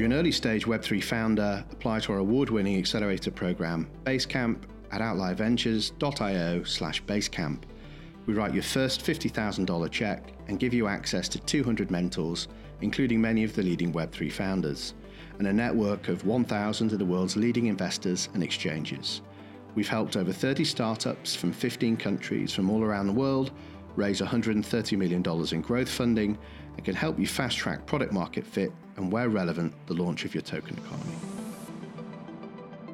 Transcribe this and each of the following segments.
you're an early stage Web3 founder, apply to our award winning accelerator program, Basecamp, at outlierventures.io slash Basecamp. We write your first $50,000 check and give you access to 200 mentors, including many of the leading Web3 founders, and a network of 1,000 of the world's leading investors and exchanges. We've helped over 30 startups from 15 countries from all around the world raise $130 million in growth funding and can help you fast track product market fit and, where relevant, the launch of your token economy.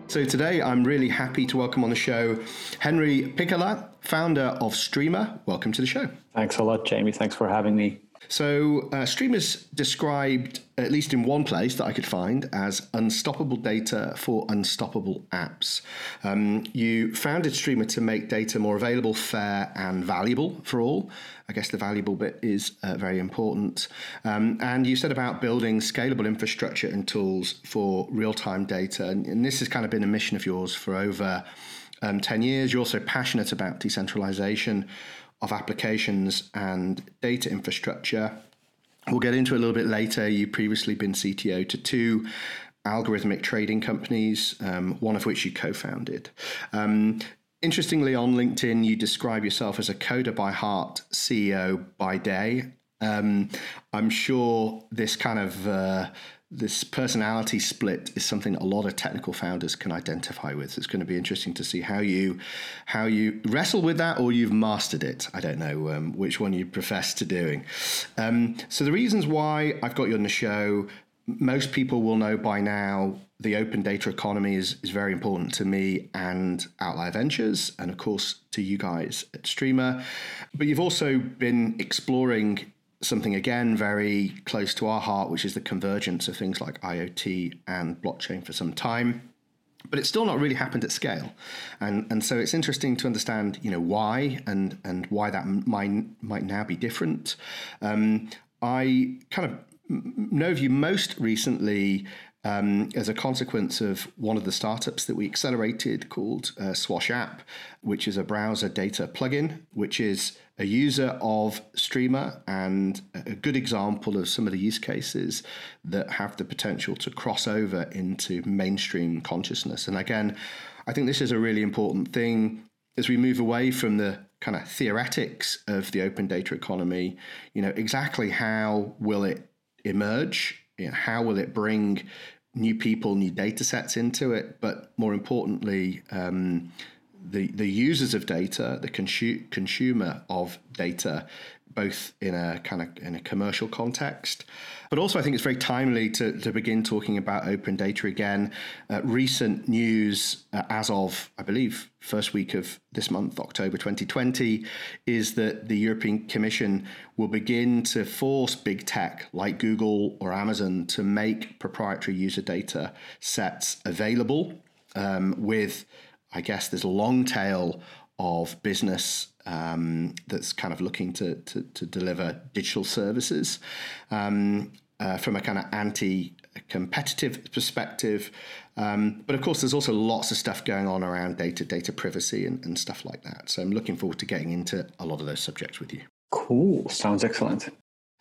So today I'm really happy to welcome on the show Henri Pihkala, founder of Streamr. Welcome to the show. Thanks a lot, Jamie. Thanks for having me. So, uh, Streamr's described, at least in one place that I could find, as unstoppable data for unstoppable apps. Um, you founded Streamr to make data more available, fair, and valuable for all. I guess the valuable bit is uh, very important. Um, and you said about building scalable infrastructure and tools for real time data. And, and, this has kind of been a mission of yours for over um, 10 years. You're also passionate about decentralization of applications and data infrastructure. We'll get into a little bit later. You've previously been CTO to two algorithmic trading companies, um, one of which you co founded. Um, interestingly, on LinkedIn, you describe yourself as a coder by heart, CEO by day. Um, I'm sure this kind of uh, this personality split is something a lot of technical founders can identify with. It's going to be interesting to see how you how you wrestle with that or you've mastered it. I don't know um, which one you profess to doing. Um, so the reasons why I've got you on the show, most people will know by now. The open data economy is, is very important to me and Outlier Ventures, and of course to you guys at Streamr. But you've also been exploring something again very close to our heart, which is the convergence of things like IoT and blockchain for some time. But it's still not really happened at scale, and and so it's interesting to understand, you know, why and and why that might might now be different. Um, I kind of know of you most recently um, as a consequence of one of the startups that we accelerated called uh, Swash App, which is a browser data plugin, which is a user of Streamr and a good example of some of the use cases that have the potential to cross over into mainstream consciousness. And again, I think this is a really important thing as we move away from the kind of theoretics of the open data economy. You know, exactly how will it emerge? You know, how will it bring new people, new data sets into it, but more importantly, um, the, the users of data, the consu- consumer of data, both in a kind of in a commercial context, but also I think it's very timely to, to begin talking about open data again. Uh, recent news, uh, as of I believe first week of this month, October 2020, is that the European Commission will begin to force big tech like Google or Amazon to make proprietary user data sets available um, with I guess this long tail of business um, that's kind of looking to, to, to deliver digital services um, uh, from a kind of anti competitive perspective. Um, but of course, there's also lots of stuff going on around data, data privacy, and, and stuff like that. So I'm looking forward to getting into a lot of those subjects with you. Cool. Sounds excellent.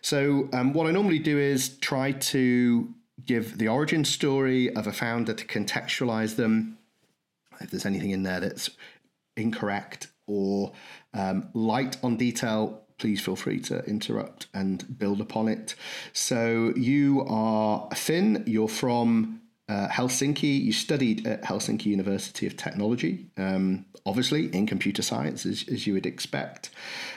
So, um, what I normally do is try to give the origin story of a founder to contextualize them if there's anything in there that's incorrect or um, light on detail, please feel free to interrupt and build upon it. So you are Finn, you're from uh, Helsinki. You studied at Helsinki University of Technology, um, obviously in computer science, as, as you would expect.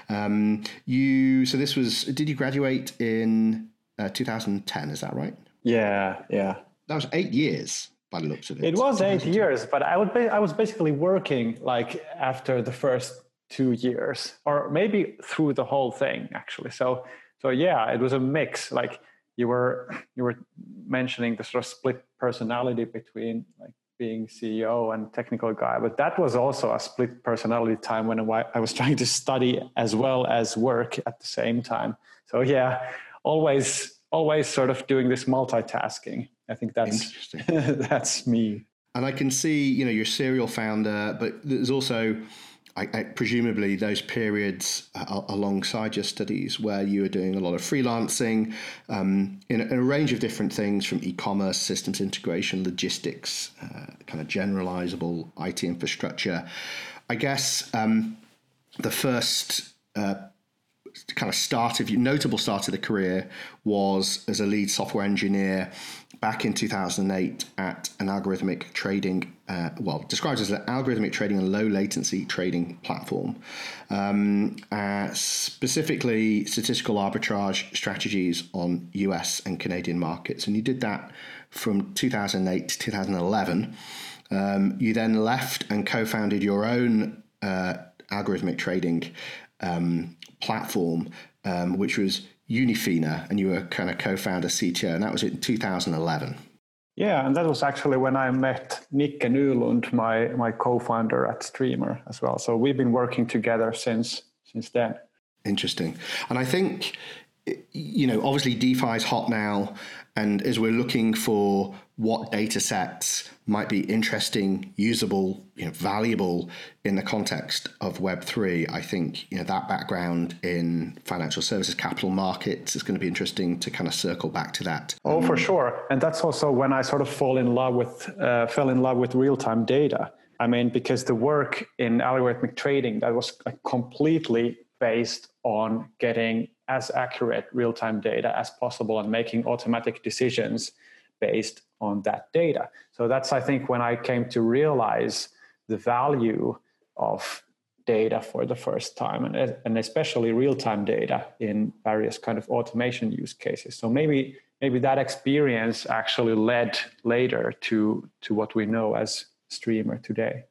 Um, you so this was. Did you graduate in uh, 2010? Is that right? Yeah, yeah. That was eight years by the looks of it. It was eight years, but I would be, I was basically working like after the first two years, or maybe through the whole thing actually. So so yeah, it was a mix. Like you were you were mentioning the sort of split personality between like being CEO and technical guy, but that was also a split personality time when I was trying to study as well as work at the same time. So yeah, always always sort of doing this multitasking. I think that's that's me. And I can see, you know, you're serial founder, but there's also, I, I, presumably those periods uh, alongside your studies where you were doing a lot of freelancing um, in, a, in, a, range of different things from e-commerce, systems integration, logistics, uh, kind of generalizable IT infrastructure. I guess um, the first uh, kind of start of your notable start of the career was as a lead software engineer back in 2008 at an algorithmic trading, uh, well, described as an algorithmic trading and low latency trading platform, um, uh, specifically statistical arbitrage strategies on US and Canadian markets. And you did that from 2008 to 2011. Um, you then left and co founded your own uh, algorithmic trading um, platform, um, which was Unifina, and you were kind of co-founder, CTO, and that was in 2011. Yeah, and that was actually when I met Nick Nylund, my my co-founder at Streamr as well. So we've been working together since since then. Interesting, and I think you know obviously DeFi is hot now, and as we're looking for what data sets might be interesting, usable, you know, valuable in the context of Web3, I think you know that background in financial services, capital markets is going to be interesting to kind of circle back to that. Oh, for sure, and that's also when I sort of fall in love with uh, fell in love with real time data. I mean, because the work in algorithmic trading that was completely based on getting as accurate real time data as possible and making automatic decisions based on that data. So that's, I think, when I came to realize the value of data for the first time and, and especially real-time data in various kind of automation use cases. So maybe maybe that experience actually led later to to what we know as Streamr today.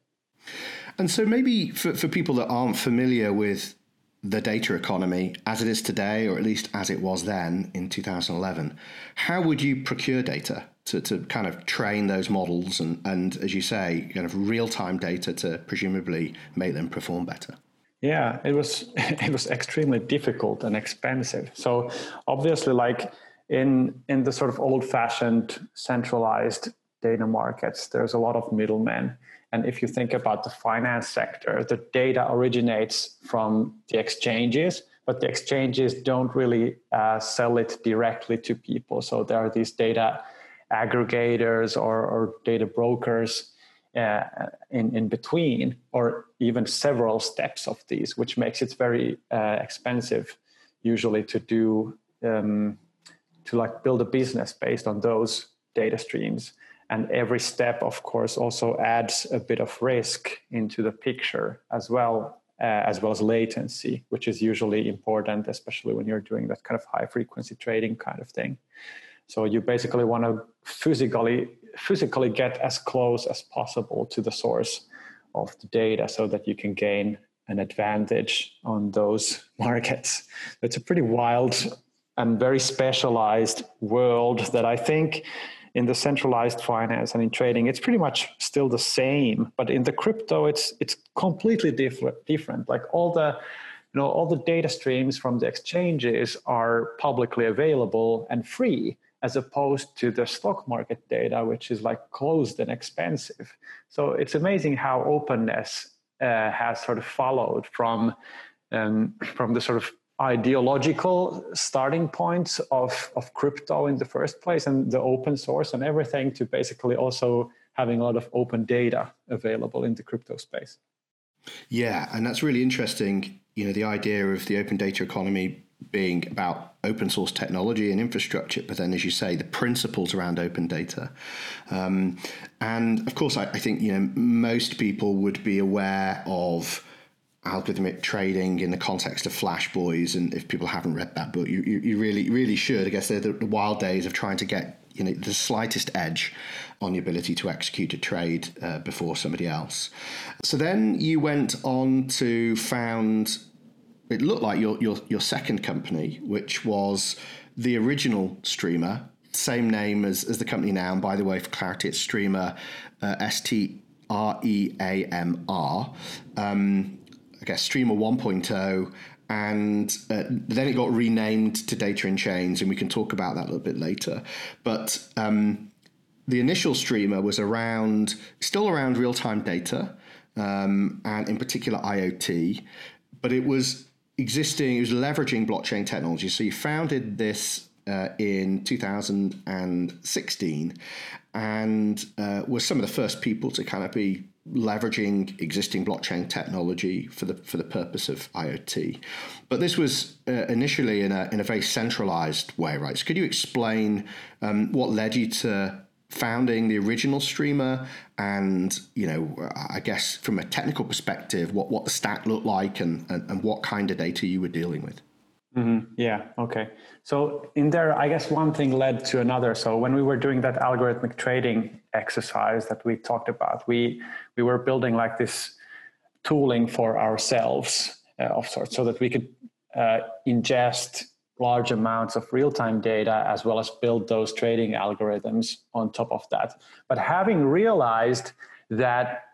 And so maybe for, for people that aren't familiar with the data economy as it is today, or at least as it was then in 2011, how would you procure data to, to kind of train those models and, and, as you say, kind of real time data to presumably make them perform better? Yeah, it was it was extremely difficult and expensive. So obviously, like in in the sort of old fashioned centralized data markets, there's a lot of middlemen and if you think about the finance sector, the data originates from the exchanges, but the exchanges don't really uh, sell it directly to people. So there are these data aggregators or, or data brokers uh, in, in between, or even several steps of these, which makes it very uh, expensive usually to do um, to like build a business based on those data streams and every step of course also adds a bit of risk into the picture as well uh, as well as latency which is usually important especially when you're doing that kind of high frequency trading kind of thing. So you basically want to physically physically get as close as possible to the source of the data so that you can gain an advantage on those markets. It's a pretty wild and very specialized world that i think in the centralized finance and in trading it's pretty much still the same. But in the crypto it's it's completely different different. Like all the you know all the data streams from the exchanges are publicly available and free as opposed to the stock market data which is like closed and expensive. So it's amazing how openness uh, has sort of followed from um, from the sort of ideological starting points of, of crypto in the first place and the open source and everything to basically also having a lot of open data available in the crypto space. Yeah, and that's really interesting. You know, the idea of the open data economy being about open source technology and infrastructure, but then, as you say, the principles around open data. Um, and of course, I, I think you know most people would be aware of algorithmic trading in the context of Flash Boys. And if people haven't read that book, you, you, you really, really should. I guess they're the, the, wild days of trying to get you know the slightest edge on the ability to execute a trade uh, before somebody else. So then you went on to found. It looked like your your your second company, which was the original Streamr, same name as, as the company now. And by the way, for clarity, it's Streamr, uh, S T R E A M R. Um, I guess, Streamr 1.0, and uh, then it got renamed to Data in Chains, and we can talk about that a little bit later. But um, the initial Streamr was around, still around real time data. um, and in particular IoT. But it was existing, it was leveraging blockchain technology. So you founded this uh, in 2016 and uh, was some of the first people to kind of be leveraging existing blockchain technology for the for the purpose of IoT. But this was uh, initially in a in a very centralized way, right? So could you explain um, what led you to founding the original Streamr and you know i guess from a technical perspective what, what the stack looked like and, and, and what kind of data you were dealing with Mm-hmm. Yeah. Okay. So in there, I guess one thing led to another. So when we were doing that algorithmic trading exercise that we talked about, we we were building like this tooling for ourselves uh, of sorts, so that we could uh, ingest large amounts of real-time data as well as build those trading algorithms on top of that. But having realized that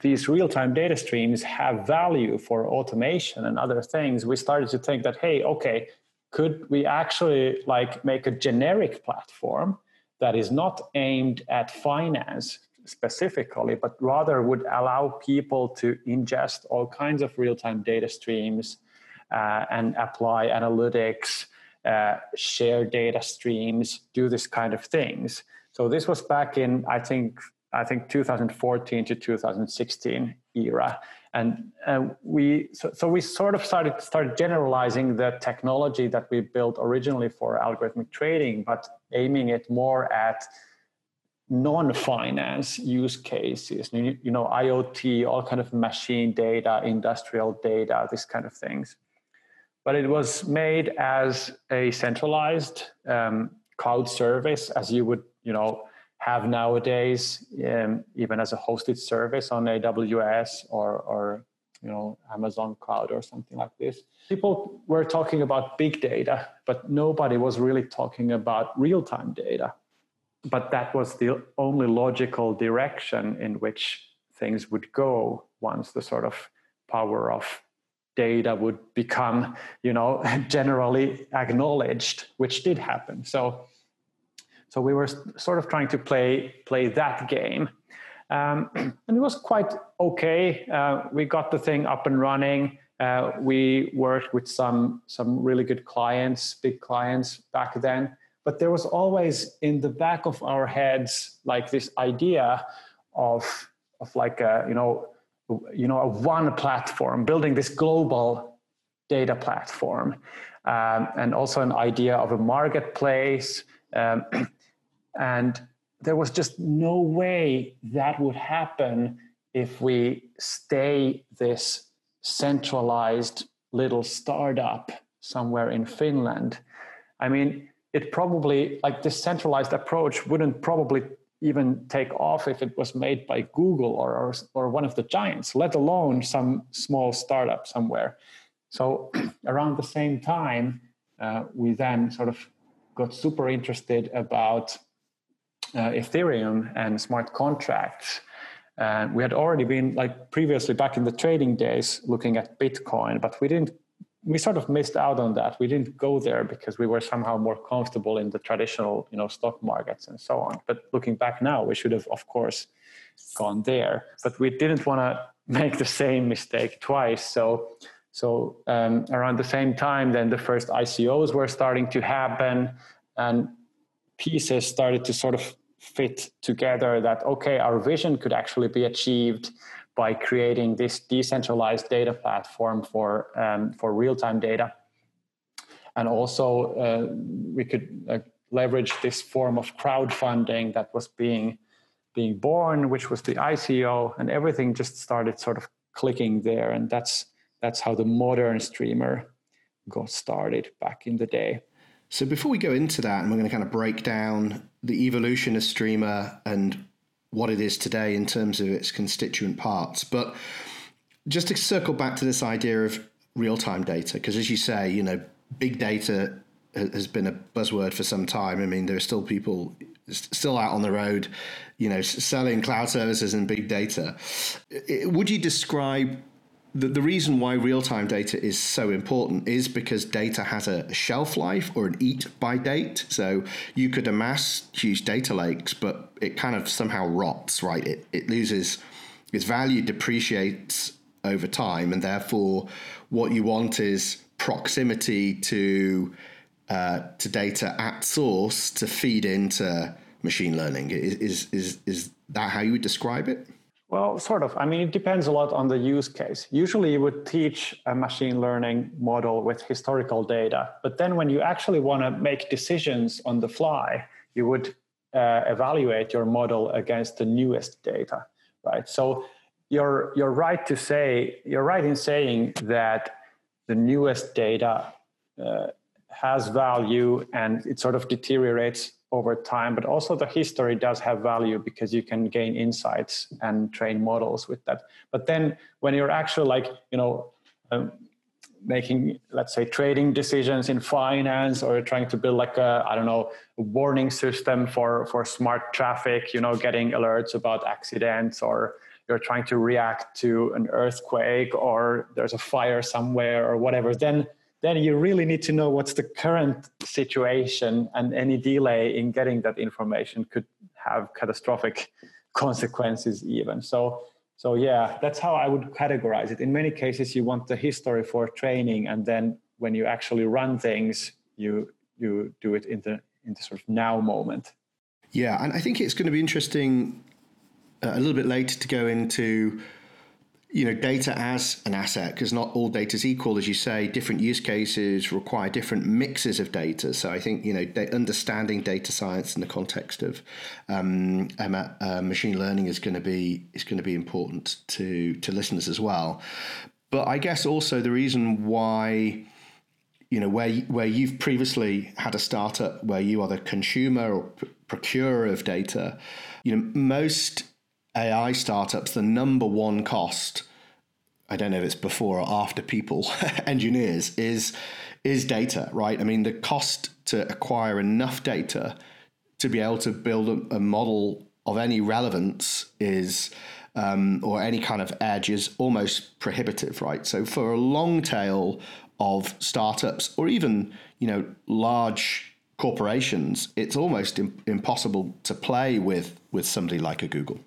these real-time data streams have value for automation and other things we started to think that hey okay could we actually like make a generic platform that is not aimed at finance specifically but rather would allow people to ingest all kinds of real-time data streams uh, and apply analytics uh, share data streams do this kind of things. So this was back in i think I think 2014 to 2016 era, and uh, we so, so, we sort of started started generalizing the technology that we built originally for algorithmic trading, but aiming it more at non-finance use cases. You, you know, IoT, all kind of machine data, industrial data, this kind of things. But it was made as a centralized um, cloud service, as you would you know have nowadays, um, even as a hosted service on AWS or, or you know Amazon Cloud or something like this. People were talking about big data, but nobody was really talking about real-time data. But that was the only logical direction in which things would go once the sort of power of data would become, you know, generally acknowledged, which did happen. So so we were sort of trying to play play that game, um, and it was quite okay. Uh, we got the thing up and running. Uh, we worked with some some really good clients, big clients back then. But there was always in the back of our heads like this idea of of like a you know you know a one platform, building this global data platform, um, and also an idea of a marketplace. Um, And there was just no way that would happen if we stay this centralized little startup somewhere in Finland. I mean, it probably, like this centralized approach, wouldn't probably even take off if it was made by Google or, or, or one of the giants, let alone some small startup somewhere. So, around the same time, uh, we then sort of got super interested about uh, Ethereum and smart contracts. And we had already been like previously back in the trading days looking at Bitcoin, but we didn't. We sort of missed out on that. We didn't go there because we were somehow more comfortable in the traditional, you know, stock markets and so on. But looking back now, we should have, of course, gone there. But we didn't want to make the same mistake twice. So, so um, around the same time, then the first ICOs were starting to happen, and pieces started to sort of fit together that okay our vision could actually be achieved by creating this decentralized data platform for um, for real-time data. And also uh, we could uh, leverage this form of crowdfunding that was being being born which was the ICO and everything just started sort of clicking there. And that's that's how the modern Streamr got started back in the day. So before we go into that, and we're going to kind of break down the evolution of Streamr and what it is today in terms of its constituent parts, but just to circle back to this idea of real-time data, because as you say, you know, big data has been a buzzword for some time. I mean, there are still people still out on the road, you know, selling cloud services and big data. Would you describe the, the reason why real time data is so important is because data has a shelf life or an eat by date. So you could amass huge data lakes, but it kind of somehow rots, right? It, it loses its value depreciates over time, and therefore, what you want is proximity to uh, to data at source to feed into machine learning. Is, is is is that how you would describe it? Well, sort of. I mean, it depends a lot on the use case. Usually, you would teach a machine learning model with historical data, but then when you actually want to make decisions on the fly, you would uh, evaluate your model against the newest data, right? So you're you're right to say you're right in saying that the newest data uh, has value and it sort of deteriorates over time but also the history does have value because you can gain insights and train models with that. But then when you're actually like you know um, making let's say trading decisions in finance or trying to build like a i don't know warning system for for smart traffic you know getting alerts about accidents or you're trying to react to an earthquake or there's a fire somewhere or whatever then then you really need to know what's the current situation and any delay in getting that information could have catastrophic consequences even. So so yeah that's how i would categorize it. In many cases you want the history for training and then when you actually run things you you do it in the in the sort of now moment. Yeah and i think it's going to be interesting uh, a little bit later to go into you know data as an asset because not all data is equal as you say. Different use cases require different mixes of data. So i think you know understanding data science in the context of um, uh, machine learning is going to be is going to be important to to listeners as well. But i guess also the reason why you know where where you've previously had a startup where you are the consumer or procurer of data you know most AI startups, the number one cost, I don't know if it's before or after people, engineers, is is data, right? I mean, the cost to acquire enough data to be able to build a, a model of any relevance is um, or any kind of edge is almost prohibitive, right? So for a long tail of startups or even you know large corporations, it's almost impossible to play with with somebody like a Google.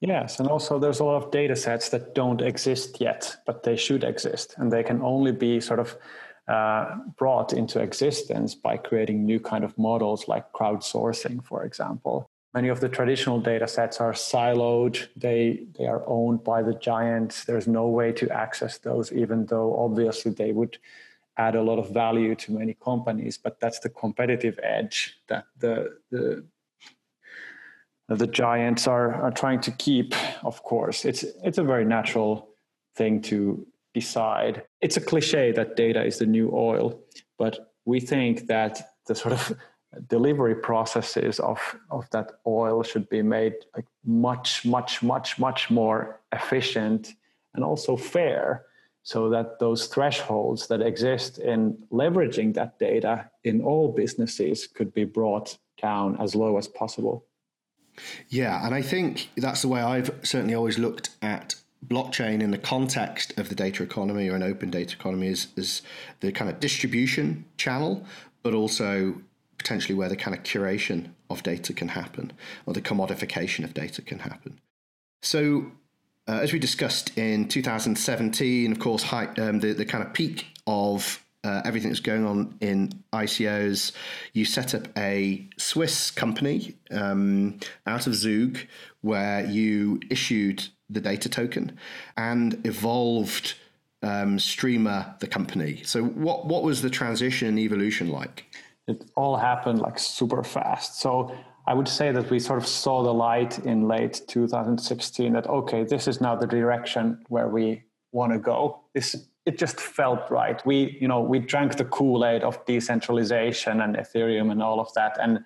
Yes, and also there's a lot of data sets that don't exist yet, but they should exist. And they can only be sort of uh, brought into existence by creating new kind of models like crowdsourcing, for example. Many of the traditional data sets are siloed, they, they are owned by the giants. There's no way to access those, even though obviously they would add a lot of value to many companies. But that's the competitive edge that the, the the giants are are trying to keep of course. It's it's a very natural thing to decide. It's a cliche that data is the new oil but we think that the sort of delivery processes of of that oil should be made like much much much much more efficient and also fair so that those thresholds that exist in leveraging that data in all businesses could be brought down as low as possible yeah, and I think that's the way I've certainly always looked at blockchain in the context of the data economy or an open data economy is, is the kind of distribution channel, but also potentially where the kind of curation of data can happen or the commodification of data can happen. So, uh, as we discussed in 2017, of course, high, um, the, the kind of peak of uh, everything that's going on in ICOs, you set up a Swiss company um, out of Zug where you issued the data token and evolved um, Streamr, the company. So, what what was the transition and evolution like? It all happened like super fast. So, I would say that we sort of saw the light in late 2016 that okay, this is now the direction where we want to go. This it just felt right. We, you know, we drank the Kool-Aid of decentralization and Ethereum and all of that, and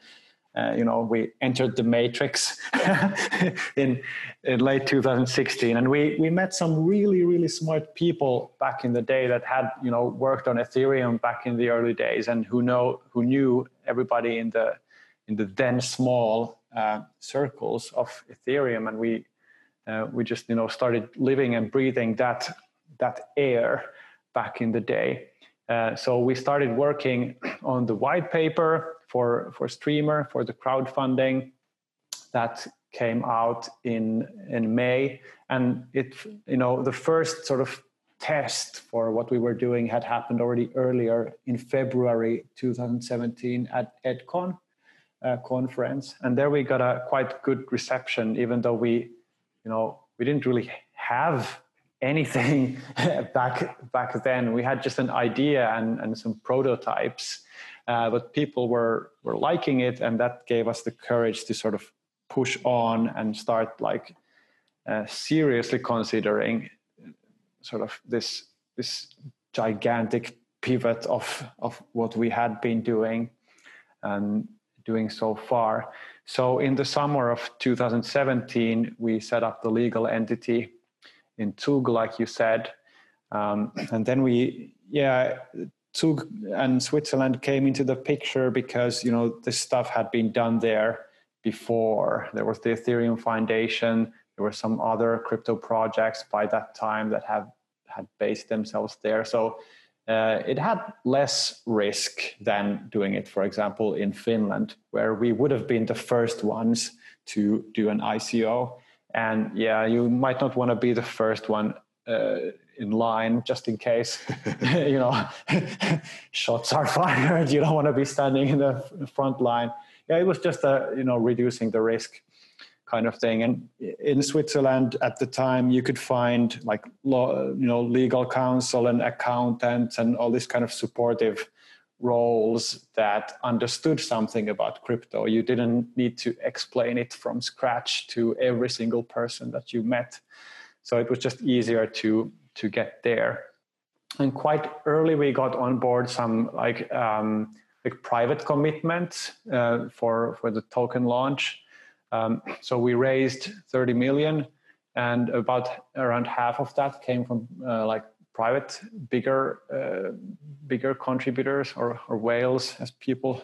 uh, you know, we entered the matrix in, in, late 2016, and we we met some really really smart people back in the day that had you know worked on Ethereum back in the early days, and who know who knew everybody in the in the then small uh, circles of Ethereum, and we uh, we just you know started living and breathing that that air back in the day. Uh, so we started working on the white paper for, for Streamr, for the crowdfunding that came out in in May, and it you know the first sort of test for what we were doing had happened already earlier in February 2017 at EdCon uh, conference, and there we got a quite good reception, even though we you know we didn't really have anything back back then. We had just an idea and, and some prototypes, uh, but people were were liking it, and that gave us the courage to sort of push on and start like uh, seriously considering sort of this this gigantic pivot of of what we had been doing and doing so far. So in the summer of 2017, we set up the legal entity in Zug, like you said. Um, and then we, yeah, Zug and Switzerland came into the picture because, you know, this stuff had been done there before. There was the Ethereum Foundation. There were some other crypto projects by that time that have had based themselves there. So uh, it had less risk than doing it, for example, in Finland, where we would have been the first ones to do an ICO. And yeah, you might not want to be the first one uh, in line just in case, you know, shots are fired. You don't want to be standing in the front line. Yeah, it was just a, you know, reducing the risk kind of thing. And in Switzerland at the time, you could find like law, you know, legal counsel and accountants and all this kind of supportive roles that understood something about crypto. You didn't need to explain it from scratch to every single person that you met. So it was just easier to to get there. And quite early, we got on board some like um, like private commitments uh, for for the token launch. Um, so we raised 30 million, and about around half of that came from uh, like private, bigger, uh, bigger contributors or, or whales, as people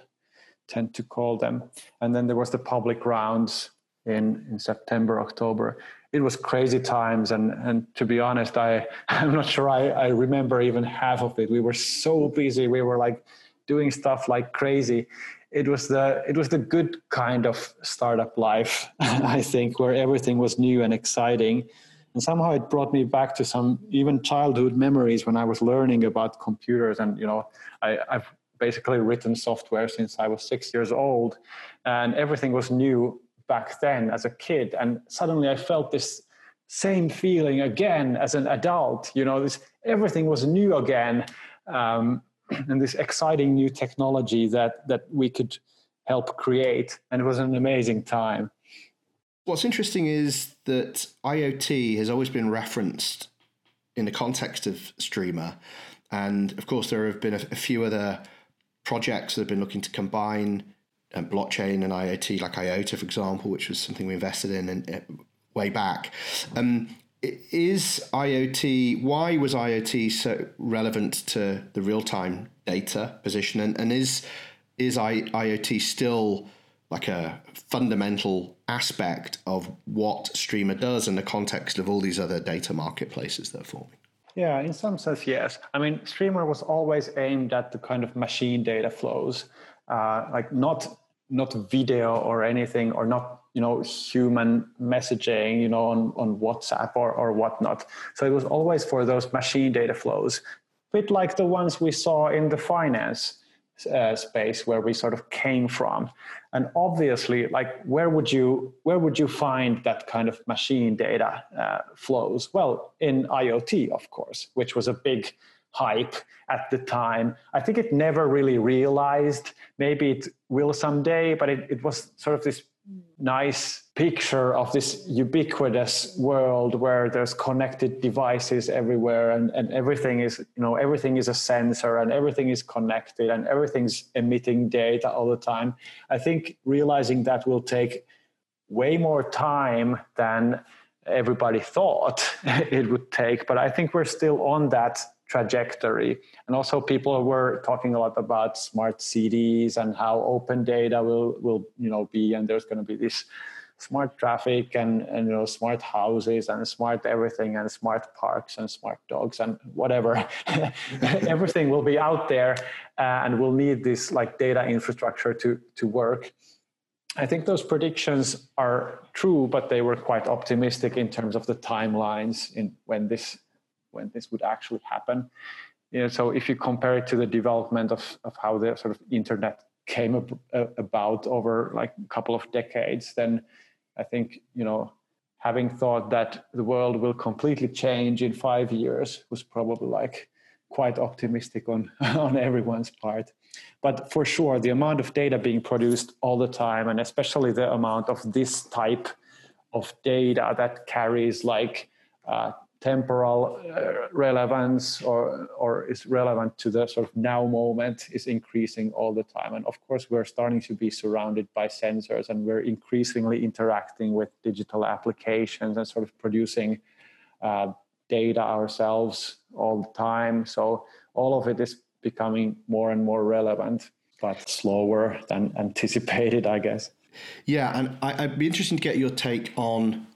tend to call them. And then there was the public rounds in in September, October. It was crazy times, and and to be honest, I I'm not sure I I remember even half of it. We were so busy. We were like doing stuff like crazy. It was the it was the good kind of startup life, I think, where everything was new and exciting and somehow it brought me back to some even childhood memories when I was learning about computers. And you know, I, I've basically written software since I was six years old, and everything was new back then as a kid. And suddenly I felt this same feeling again as an adult. You know, this everything was new again, um, and this exciting new technology that that we could help create, and it was an amazing time. What's interesting is that IoT has always been referenced in the context of Streamr. And of course, there have been a, a few other projects that have been looking to combine um, blockchain and IoT, like IOTA, for example, which was something we invested in, in, in way back. Um, is IoT, why was IoT so relevant to the real time data position? And, and is, is I, IoT still like a fundamental aspect of what Streamr does in the context of all these other data marketplaces that are forming. Yeah, in some sense, yes. I mean, Streamr was always aimed at the kind of machine data flows, uh, like not not video or anything, or not you know human messaging, you know, on on WhatsApp or or whatnot. So it was always for those machine data flows, bit like the ones we saw in the finance uh, space where we sort of came from. And obviously like where would you where would you find that kind of machine data uh, flows? Well in iot of course which was a big hype at the time. I think it never really realized. Maybe it will someday but it, it was sort of this nice picture of this ubiquitous world where there's connected devices everywhere and, and everything is you know everything is a sensor and everything is connected and everything's emitting data all the time. I think realizing that will take way more time than everybody thought it would take but i think we're still on that trajectory. And also people were talking a lot about smart cities and how open data will, will you know, be, and there's going to be this smart traffic and, and you know smart houses and smart everything and smart parks and smart dogs and whatever everything will be out there uh, and we'll need this like data infrastructure to to work I think those predictions are true, but they were quite optimistic in terms of the timelines in when this when this would actually happen. Know, so if you compare it to the development of, of how the sort of internet came ab- uh, about over like a couple of decades, then I think you know having thought that the world will completely change in five years was probably like quite optimistic on on everyone's part but for sure the amount of data being produced all the time and especially the amount of this type of data that carries like uh, temporal uh, relevance or or is relevant to the sort of now moment is increasing all the time. And of course we're starting to be surrounded by sensors and we're increasingly interacting with digital applications and sort of producing uh, data ourselves all the time. So all of it is becoming more and more relevant but slower than anticipated i guess. Yeah and I, i'd be interested to get your take on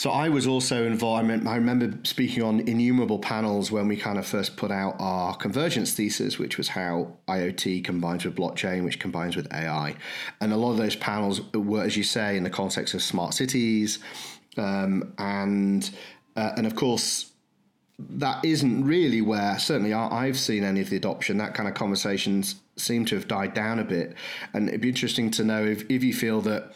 so I was also involved. I remember speaking on innumerable panels when we kind of first put out our convergence thesis, which was how IoT combines with blockchain, which combines with AI. And a lot of those panels were, as you say, in the context of smart cities, um, and uh, and of course that isn't really where certainly I've seen any of the adoption. That kind of conversations seem to have died down a bit, and it'd be interesting to know if if you feel that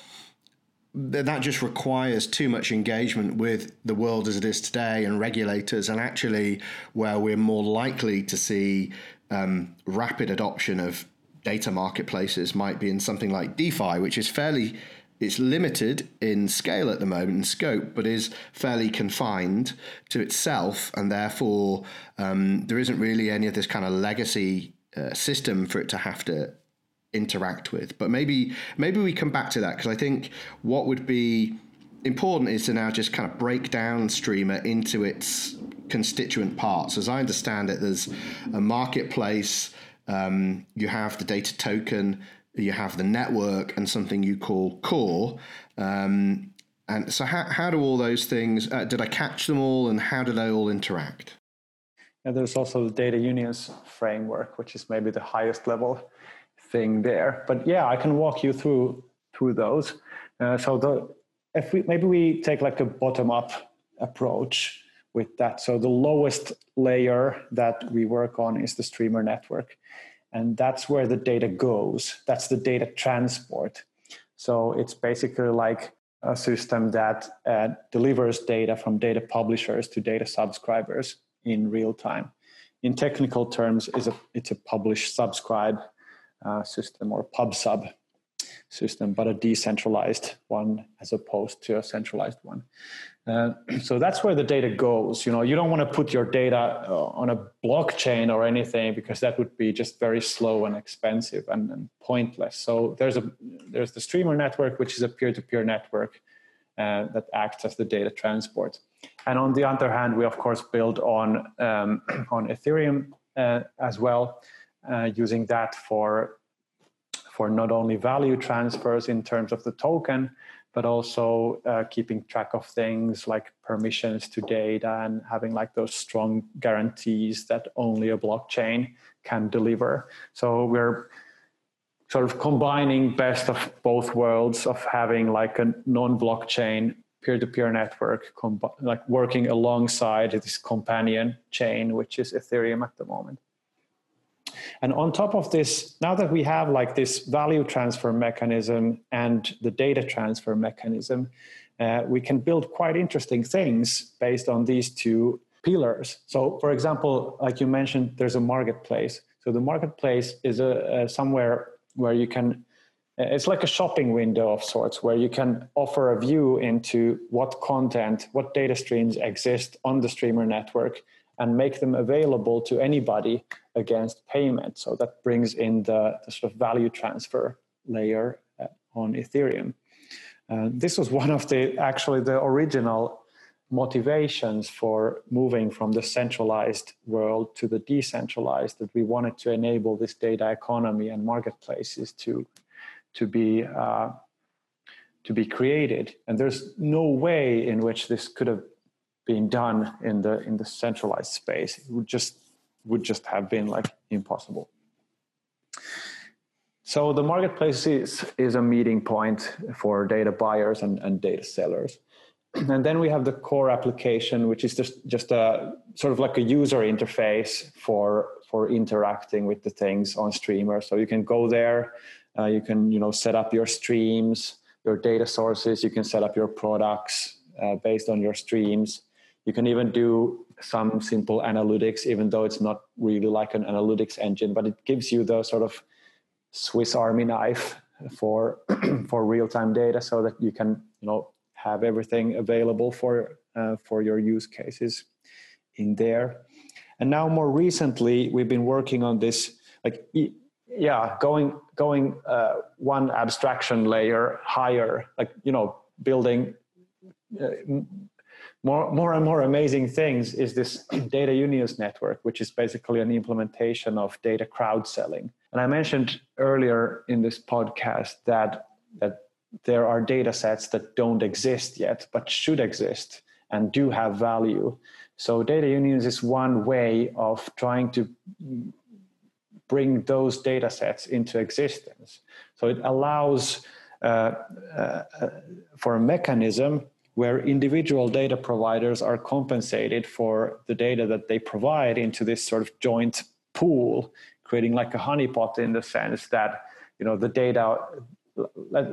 that just requires too much engagement with the world as it is today and regulators, and actually where we're more likely to see um, rapid adoption of data marketplaces might be in something like DeFi, which is fairly it's limited in scale at the moment and scope, but is fairly confined to itself, and therefore um, there isn't really any of this kind of legacy uh, system for it to have to interact with. But maybe maybe we come back to that because I think what would be important is to now just kind of break down Streamr into its constituent parts. As I understand it, there's a marketplace. Um, you have the data token, you have the network, and something you call core. Um, and so, how, how do all those things? Uh, did I catch them all, and how do they all interact? And there's also the data unions framework, which is maybe the highest level thing there. But yeah, I can walk you through through those. Uh, so the if we maybe we take like a bottom up approach with that. So the lowest layer that we work on is the Streamr network, and that's where the data goes. That's the data transport. So it's basically like a system that uh, delivers data from data publishers to data subscribers in real time. In technical terms, is a it's a publish subscribe system or pub sub system, but a decentralized one as opposed to a centralized one. Uh, so that's where the data goes. You know, you don't want to put your data uh, on a blockchain or anything because that would be just very slow and expensive and, and pointless. So there's a there's the Streamr network, which is a peer-to-peer network uh, that acts as the data transport. And on the other hand, we of course build on um, on Ethereum uh, as well uh, using that for for not only value transfers in terms of the token, but also uh, keeping track of things like permissions to data and having like those strong guarantees that only a blockchain can deliver. So we're sort of combining best of both worlds of having like a non-blockchain peer-to-peer network like working alongside this companion chain which is ethereum at the moment and on top of this, now that we have like this value transfer mechanism and the data transfer mechanism, uh, we can build quite interesting things based on these two pillars. So, for example, like you mentioned, there's a marketplace. So the marketplace is a, a somewhere where you can uh, it's like a shopping window of sorts where you can offer a view into what content what data streams exist on the Streamr network and make them available to anybody against payment. So that brings in the, the sort of value transfer layer uh, on Ethereum. Uh, this was one of the actually the original motivations for moving from the centralized world to the decentralized that we wanted to enable this data economy and marketplaces to to be uh, to be created and there's no way in which this could have being done in the in the centralized space it would just would just have been like impossible So the marketplace is, is a meeting point for data buyers and, and data sellers. And then we have the core application, which is just, just a sort of like a user interface for, for interacting with the things on Streamr So you can go there, uh, you can you know set up your streams, your data sources, you can set up your products uh, based on your streams. You can even do some simple analytics, even though it's not really like an analytics engine, but it gives you the sort of Swiss Army knife for for real time data, so that you can you know have everything available for uh, for your use cases in there. And now, more recently, we've been working on this, like yeah, going going uh, one abstraction layer higher, like you know, building. Uh, more, more and more amazing things is this data unions network, which is basically an implementation of data crowd selling. And I mentioned earlier in this podcast that that there are data sets that don't exist yet, but should exist and do have value. So data unions is one way of trying to bring those data sets into existence. So it allows uh, uh, for a mechanism where individual data providers are compensated for the data that they provide into this sort of joint pool creating like a honeypot in the sense that you know the data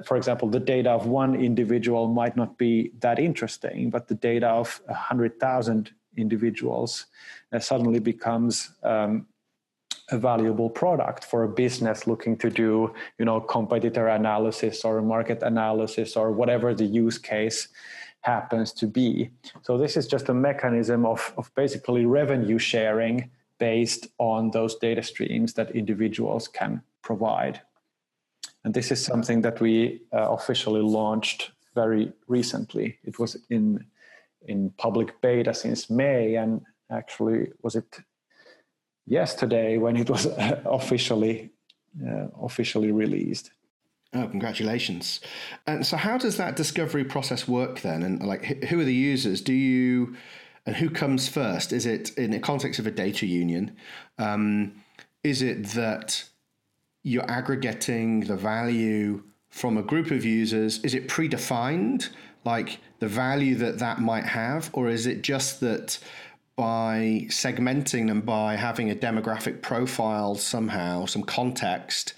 for example the data of one individual might not be that interesting but the data of 100000 individuals uh, suddenly becomes um, a valuable product for a business looking to do you know competitor analysis or market analysis or whatever the use case happens to be so this is just a mechanism of, of basically revenue sharing based on those data streams that individuals can provide. And this is something that we uh, officially launched very recently. It was in in public beta since May, and actually was it yesterday when it was officially uh, officially released. Oh, congratulations! And so, how does that discovery process work then? And like, who are the users? Do you and who comes first? Is it in the context of a data union? Um, is it that you're aggregating the value from a group of users? Is it predefined, like the value that that might have, or is it just that? by segmenting them by having a demographic profile somehow, some context,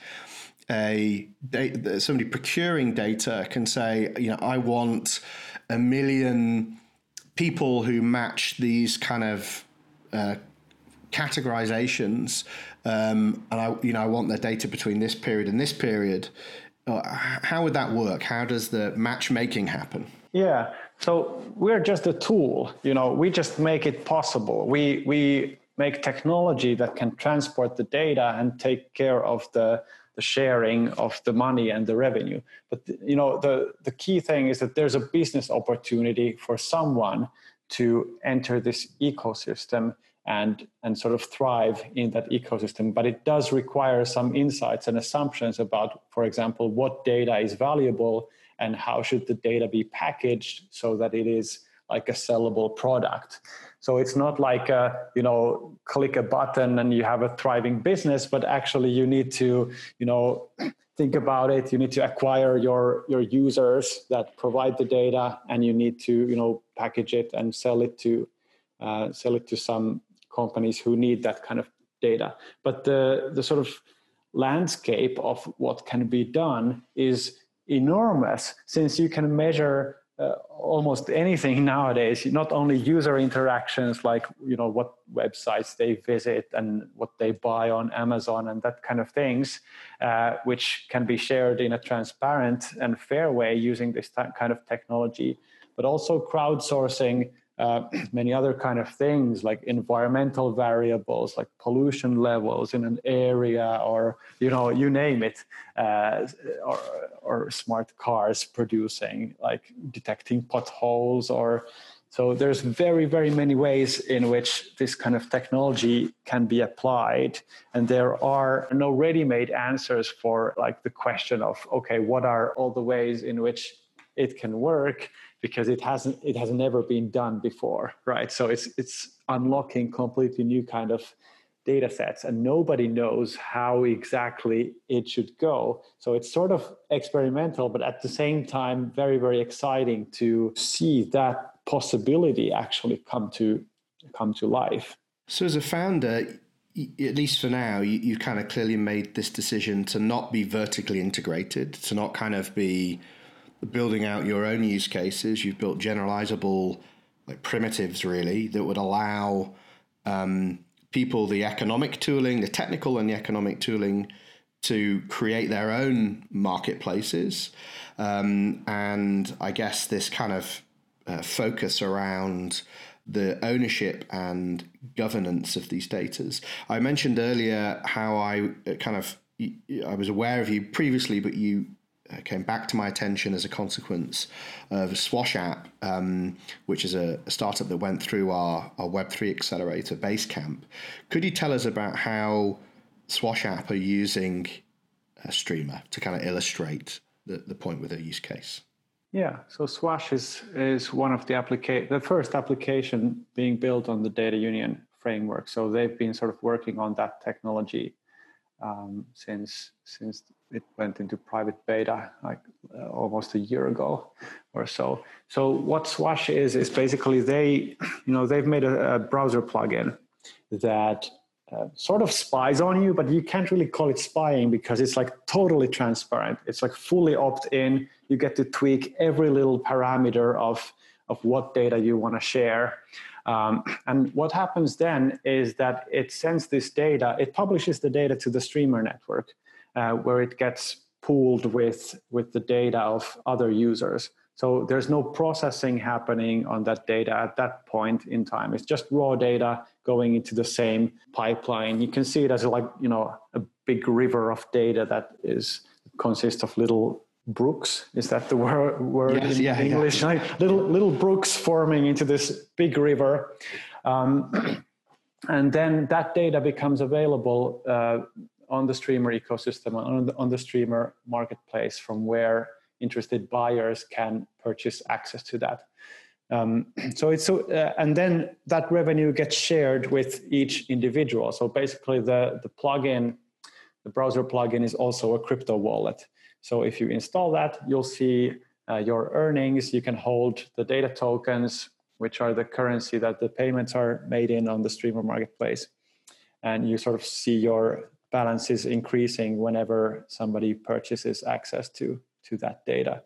a somebody procuring data can say, you know, I want a million people who match these kind of uh, categorizations, um, and I, you know, I want their data between this period and this period. Uh, how would that work? How does the matchmaking happen? Yeah, so we're just a tool. You know, we just make it possible. We we make technology that can transport the data and take care of the the sharing of the money and the revenue. But you know, the the key thing is that there's a business opportunity for someone to enter this ecosystem and and sort of thrive in that ecosystem but it does require some insights and assumptions about for example what data is valuable and how should the data be packaged so that it is like a sellable product so it's not like a, you know click a button and you have a thriving business, but actually you need to you know think about it. You need to acquire your your users that provide the data, and you need to you know package it and sell it to uh, sell it to some companies who need that kind of data. But the the sort of landscape of what can be done is enormous since you can measure uh, almost anything nowadays not only user interactions like you know what websites they visit and what they buy on amazon and that kind of things uh, which can be shared in a transparent and fair way using this kind of technology but also crowdsourcing uh, many other kind of things like environmental variables like pollution levels in an area or you know you name it uh, or, or smart cars producing like detecting potholes or so there's very very many ways in which this kind of technology can be applied. And there are no ready-made answers for like the question of okay what are all the ways in which it can work because it hasn't it has never been done before right? So it's it's unlocking completely new kind of data sets and nobody knows how exactly it should go. So it's sort of experimental but at the same time very very exciting to see that possibility actually come to come to life. So as a founder at least for now you, you've kind of clearly made this decision to not be vertically integrated to not kind of be building out your own use cases you've built generalizable like primitives really that would allow um, people the economic tooling, the technical and the economic tooling to create their own marketplaces. Um, and I guess this kind of uh, focus around the ownership and governance of these datas. I mentioned earlier how I uh, kind of I was aware of you previously, but you came back to my attention as a consequence of Swash app, um, which is a, a, startup that went through our, our Web3 accelerator Basecamp. Could you tell us about how Swash app are using a Streamr to kind of illustrate the, the point with their use case? Yeah, so Swash is is one of the applica- the first application being built on the data union framework. So they've been sort of working on that technology um, since since it went into private beta like uh, almost a year ago or so. So what Swash is is basically they, you know, they've made a, a browser plugin that uh, sort of spies on you, but you can't really call it spying because it's like totally transparent. It's like fully opt in. You get to tweak every little parameter of of what data you want to share. Um, and what happens then is that it sends this data, it publishes the data to the Streamr network uh, where it gets pooled with, with the data of other users. So there's no processing happening on that data at that point in time. It's just raw data going into the same pipeline. You can see it as like, you know, a big river of data that is consists of little brooks. Is that the word, word yes, in yeah, English? Yeah. Little little brooks forming into this big river. Um, and then that data becomes available uh, on the Streamr ecosystem, on the, on the Streamr marketplace, from where interested buyers can purchase access to that. Um, so it's so, uh, and then that revenue gets shared with each individual. So basically, the the plugin, the browser plugin, is also a crypto wallet. So if you install that, you'll see uh, your earnings. You can hold the data tokens, which are the currency that the payments are made in on the Streamr marketplace, and you sort of see your balance is increasing whenever somebody purchases access to to that data.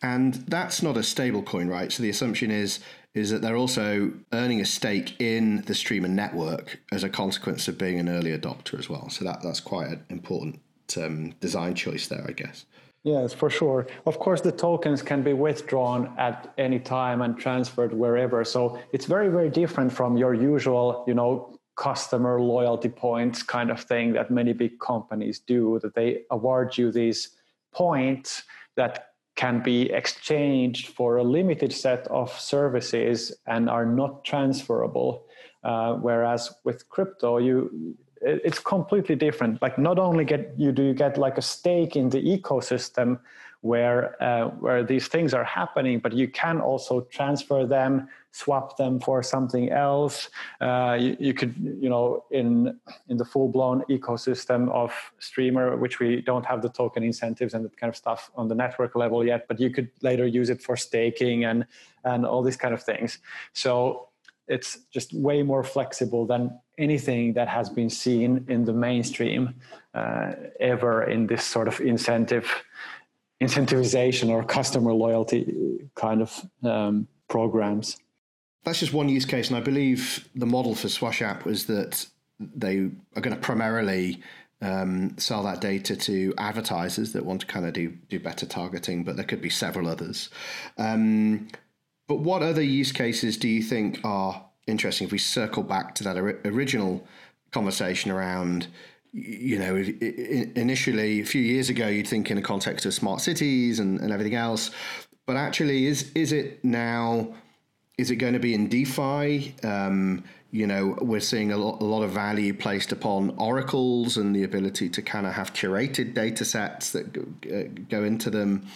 And that's not a stable coin, right? So the assumption is is that they're also earning a stake in the Streamr network as a consequence of being an early adopter as well. So that that's quite an important um, design choice there, I guess. Yes, for sure. Of course, the tokens can be withdrawn at any time and transferred wherever. So it's very, very different from your usual, you know, customer loyalty points kind of thing that many big companies do that they award you these points that can be exchanged for a limited set of services and are not transferable. Uh, whereas with crypto you it's completely different. Like not only get you do you get like a stake in the ecosystem where uh, where these things are happening but you can also transfer them swap them for something else. Uh, you, you, could, you know, in in the full blown ecosystem of Streamr, which we don't have the token incentives and that kind of stuff on the network level yet, but you could later use it for staking and and all these kind of things. So it's just way more flexible than anything that has been seen in the mainstream uh, ever in this sort of incentive incentivization or customer loyalty kind of um, programs that's just one use case, and I believe the model for Swash app was that they are going to primarily um, sell that data to advertisers that want to kind of do do better targeting, but there could be several others. Um, but what other use cases do you think are interesting? If we circle back to that original conversation around, you know, initially a few years ago, you'd think in the context of smart cities and, and everything else, but actually, is is it now? Is it going to be in DeFi? Um, you know, we're seeing a lot, a lot, of value placed upon oracles and the ability to kind of have curated data sets that go, uh, go into them.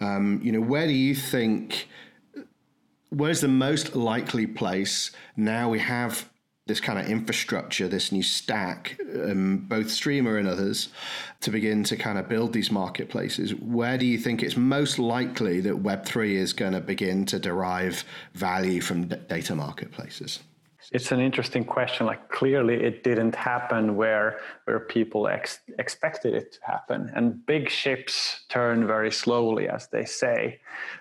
Um, you know, where do you think, where's the most likely place now we have this kind of infrastructure, this new stack, um, both Streamr and others, to begin to kind of build these marketplaces. Where do you think it's most likely that Web3 is going to begin to derive value from d- data marketplaces? It's an interesting question. Like clearly, it didn't happen where where people ex- expected it to happen, and big ships turn very slowly, as they say.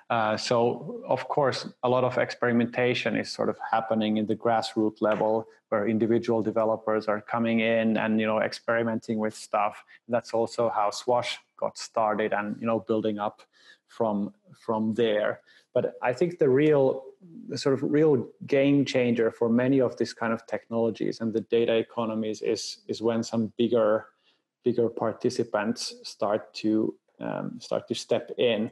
Uh, so, of course, a lot of experimentation is sort of happening in the grassroots level, where individual developers are coming in and you know experimenting with stuff. That's also how Swash got started, and you know building up from from there. But I think the real, the sort of real game changer for many of these kind of technologies and the data economies is is when some bigger, bigger participants start to um, start to step in.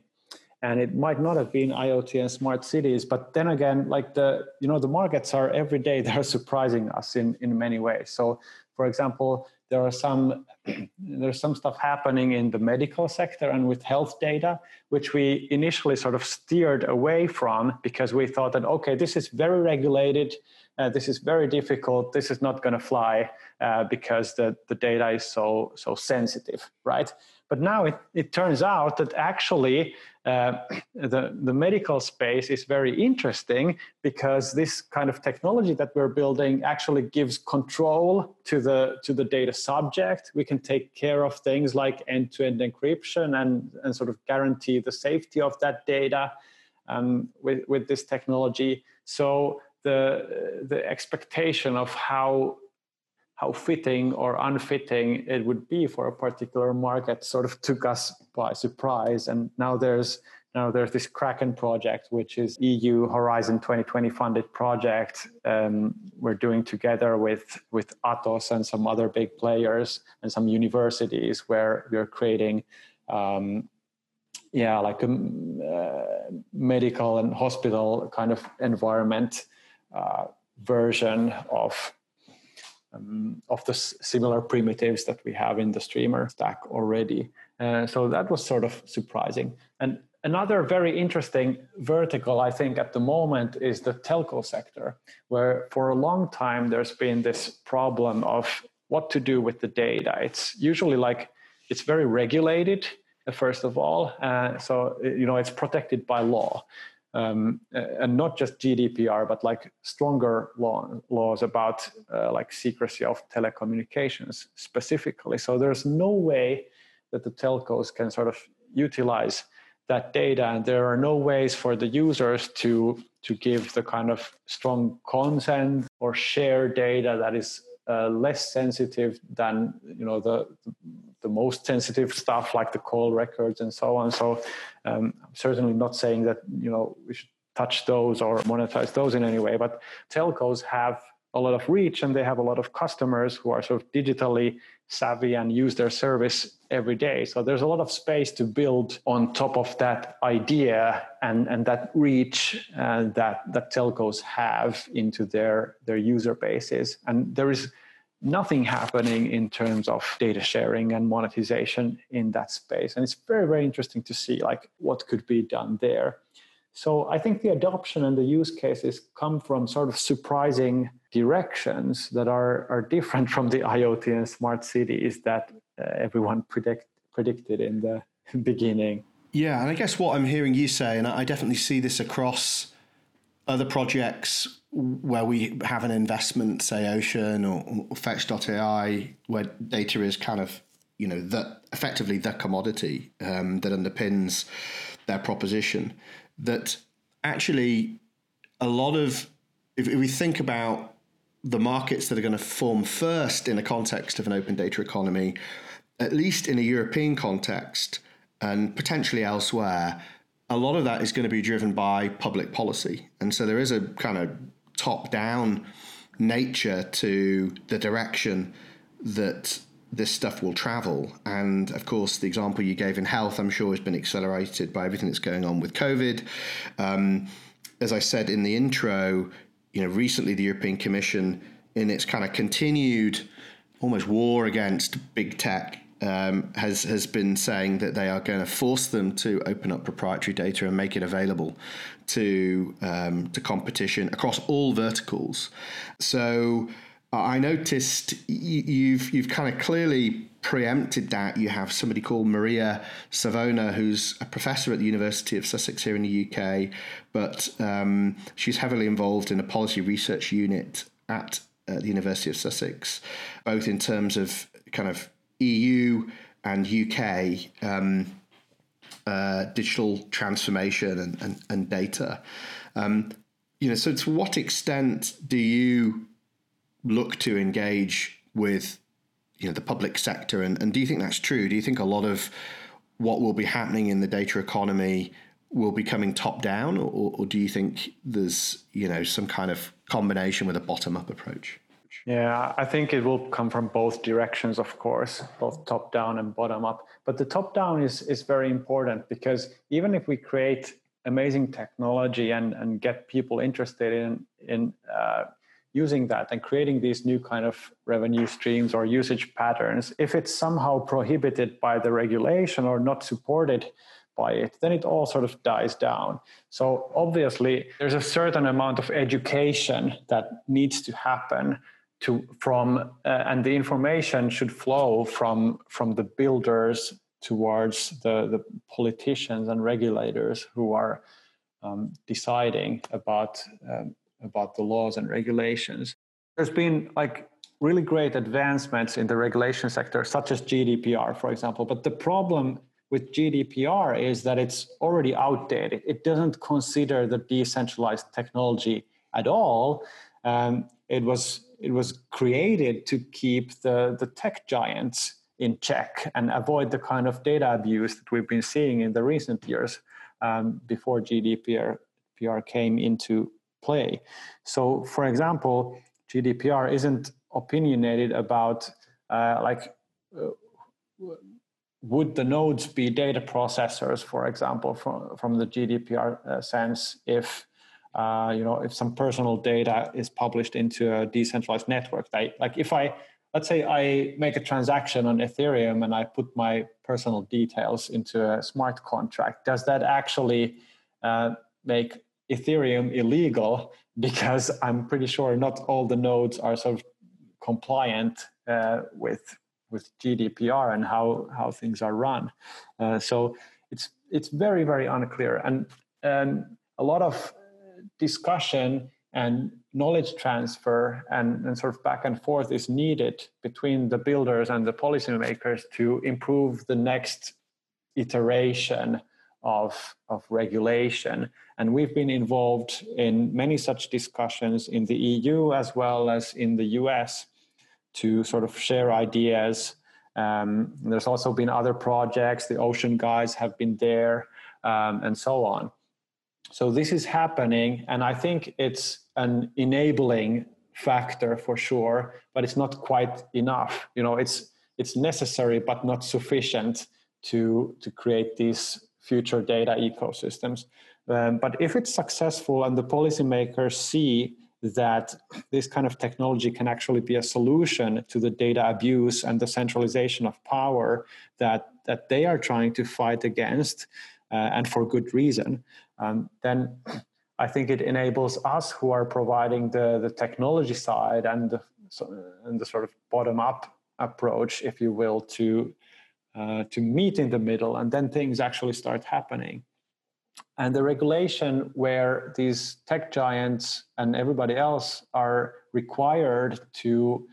And it might not have been IoT and smart cities, but then again, like the you know the markets are every day they're surprising us in in many ways. So, for example, there are some there's some stuff happening in the medical sector and with health data which we initially sort of steered away from because we thought that okay this is very regulated uh, this is very difficult this is not going to fly uh, because the, the data is so so sensitive right but now it, it turns out that actually uh, the, the medical space is very interesting because this kind of technology that we're building actually gives control to the, to the data subject. We can take care of things like end to end encryption and, and sort of guarantee the safety of that data um, with, with this technology. So the, the expectation of how how fitting or unfitting it would be for a particular market sort of took us by surprise. And now there's now there's this Kraken project, which is EU Horizon 2020 funded project. Um, we're doing together with with Atos and some other big players and some universities where we're creating. Um, yeah, like a uh, medical and hospital kind of environment uh, version of um, of the s- similar primitives that we have in the Streamr stack already. Uh, so that was sort of surprising. And another very interesting vertical, I think, at the moment is the telco sector, where for a long time there's been this problem of what to do with the data. It's usually like it's very regulated, uh, first of all. Uh, so, you know, it's protected by law um, and not just GDPR, but like stronger law, laws about uh, like secrecy of telecommunications specifically. So there's no way that the telcos can sort of utilize that data, and there are no ways for the users to to give the kind of strong consent or share data that is uh, less sensitive than you know the the most sensitive stuff like the call records and so on. So um, I'm certainly not saying that you know we should touch those or monetize those in any way, but telcos have a lot of reach and they have a lot of customers who are sort of digitally savvy and use their service every day. So there's a lot of space to build on top of that idea and, and that reach uh, that, that telcos have into their, their user bases. And there is nothing happening in terms of data sharing and monetization in that space and it's very very interesting to see like what could be done there so i think the adoption and the use cases come from sort of surprising directions that are are different from the iot and smart cities that uh, everyone predict, predicted in the beginning. Yeah and i guess what i'm hearing you say and i definitely see this across other projects where we have an investment, say Ocean or, Fetch.ai, where data is kind of, you know, the, effectively the commodity um, that underpins their proposition, that actually a lot of, if, if we think about the markets that are going to form first in a context of an open data economy, at least in a European context and potentially elsewhere, a lot of that is going to be driven by public policy. And so there is a kind of top down nature to the direction that this stuff will travel. And of course, the example you gave in health, I'm sure, has been accelerated by everything that's going on with COVID. Um, as I said in the intro, you know, recently the European Commission, in its kind of continued almost war against big tech um, has has been saying that they are going to force them to open up proprietary data and make it available to um, to competition across all verticals. So I noticed you've you've kind of clearly preempted that. You have somebody called Maria Savona, who's a professor at the University of Sussex here in the UK, but um, she's heavily involved in a policy research unit at uh, the University of Sussex, both in terms of kind of EU and UK um, uh, digital transformation and, and, and data. Um, you know, so to what extent do you look to engage with you know the public sector? And, and do you think that's true? Do you think a lot of what will be happening in the data economy will be coming top down? Or, or do you think there's you know some kind of combination with a bottom up approach? Yeah i think it will come from both directions of course both top down and bottom up. But the top down is is very important because even if we create amazing technology and and get people interested in in uh, using that and creating these new kind of revenue streams or usage patterns, if it's somehow prohibited by the regulation or not supported by it, then it all sort of dies down. So obviously, there's a certain amount of education that needs to happen to from uh, and the information should flow from from the builders towards the the politicians and regulators who are um, deciding about um, about the laws and regulations. There's been like really great advancements in the regulation sector, such as GDPR, for example. But the problem with GDPR is that it's already outdated. It doesn't consider the decentralized technology at all. Um, it was it was created to keep the, the tech giants in check and avoid the kind of data abuse that we've been seeing in the recent years um, before GDPR PR came into play. So, for example, GDPR isn't opinionated about uh, like uh, would the nodes be data processors, for example, from from the GDPR uh, sense, if uh, you know if some personal data is published into a decentralized network, like, like if I let's say I make a transaction on Ethereum and I put my personal details into a smart contract, does that actually uh, make Ethereum illegal because I'm pretty sure not all the nodes are sort of compliant uh, with with GDPR and how how things are run. Uh, so it's it's very very unclear, and and a lot of discussion and knowledge transfer and, and sort of back and forth is needed between the builders and the policymakers to improve the next iteration of, of regulation. And we've been involved in many such discussions in the EU as well as in the US to sort of share ideas. Um, there's also been other projects, the Ocean Guys have been there, um, and so on. So this is happening, and I think it's an enabling factor for sure, but it's not quite enough. You know, it's it's necessary but not sufficient to to create these future data ecosystems. Um, but if it's successful and the policymakers see that this kind of technology can actually be a solution to the data abuse and the centralization of power that, that they are trying to fight against, uh, and for good reason, um, then I think it enables us who are providing the, the technology side and the, and the sort of bottom up approach, if you will, to uh, to meet in the middle, and then things actually start happening. And the regulation where these tech giants and everybody else are required to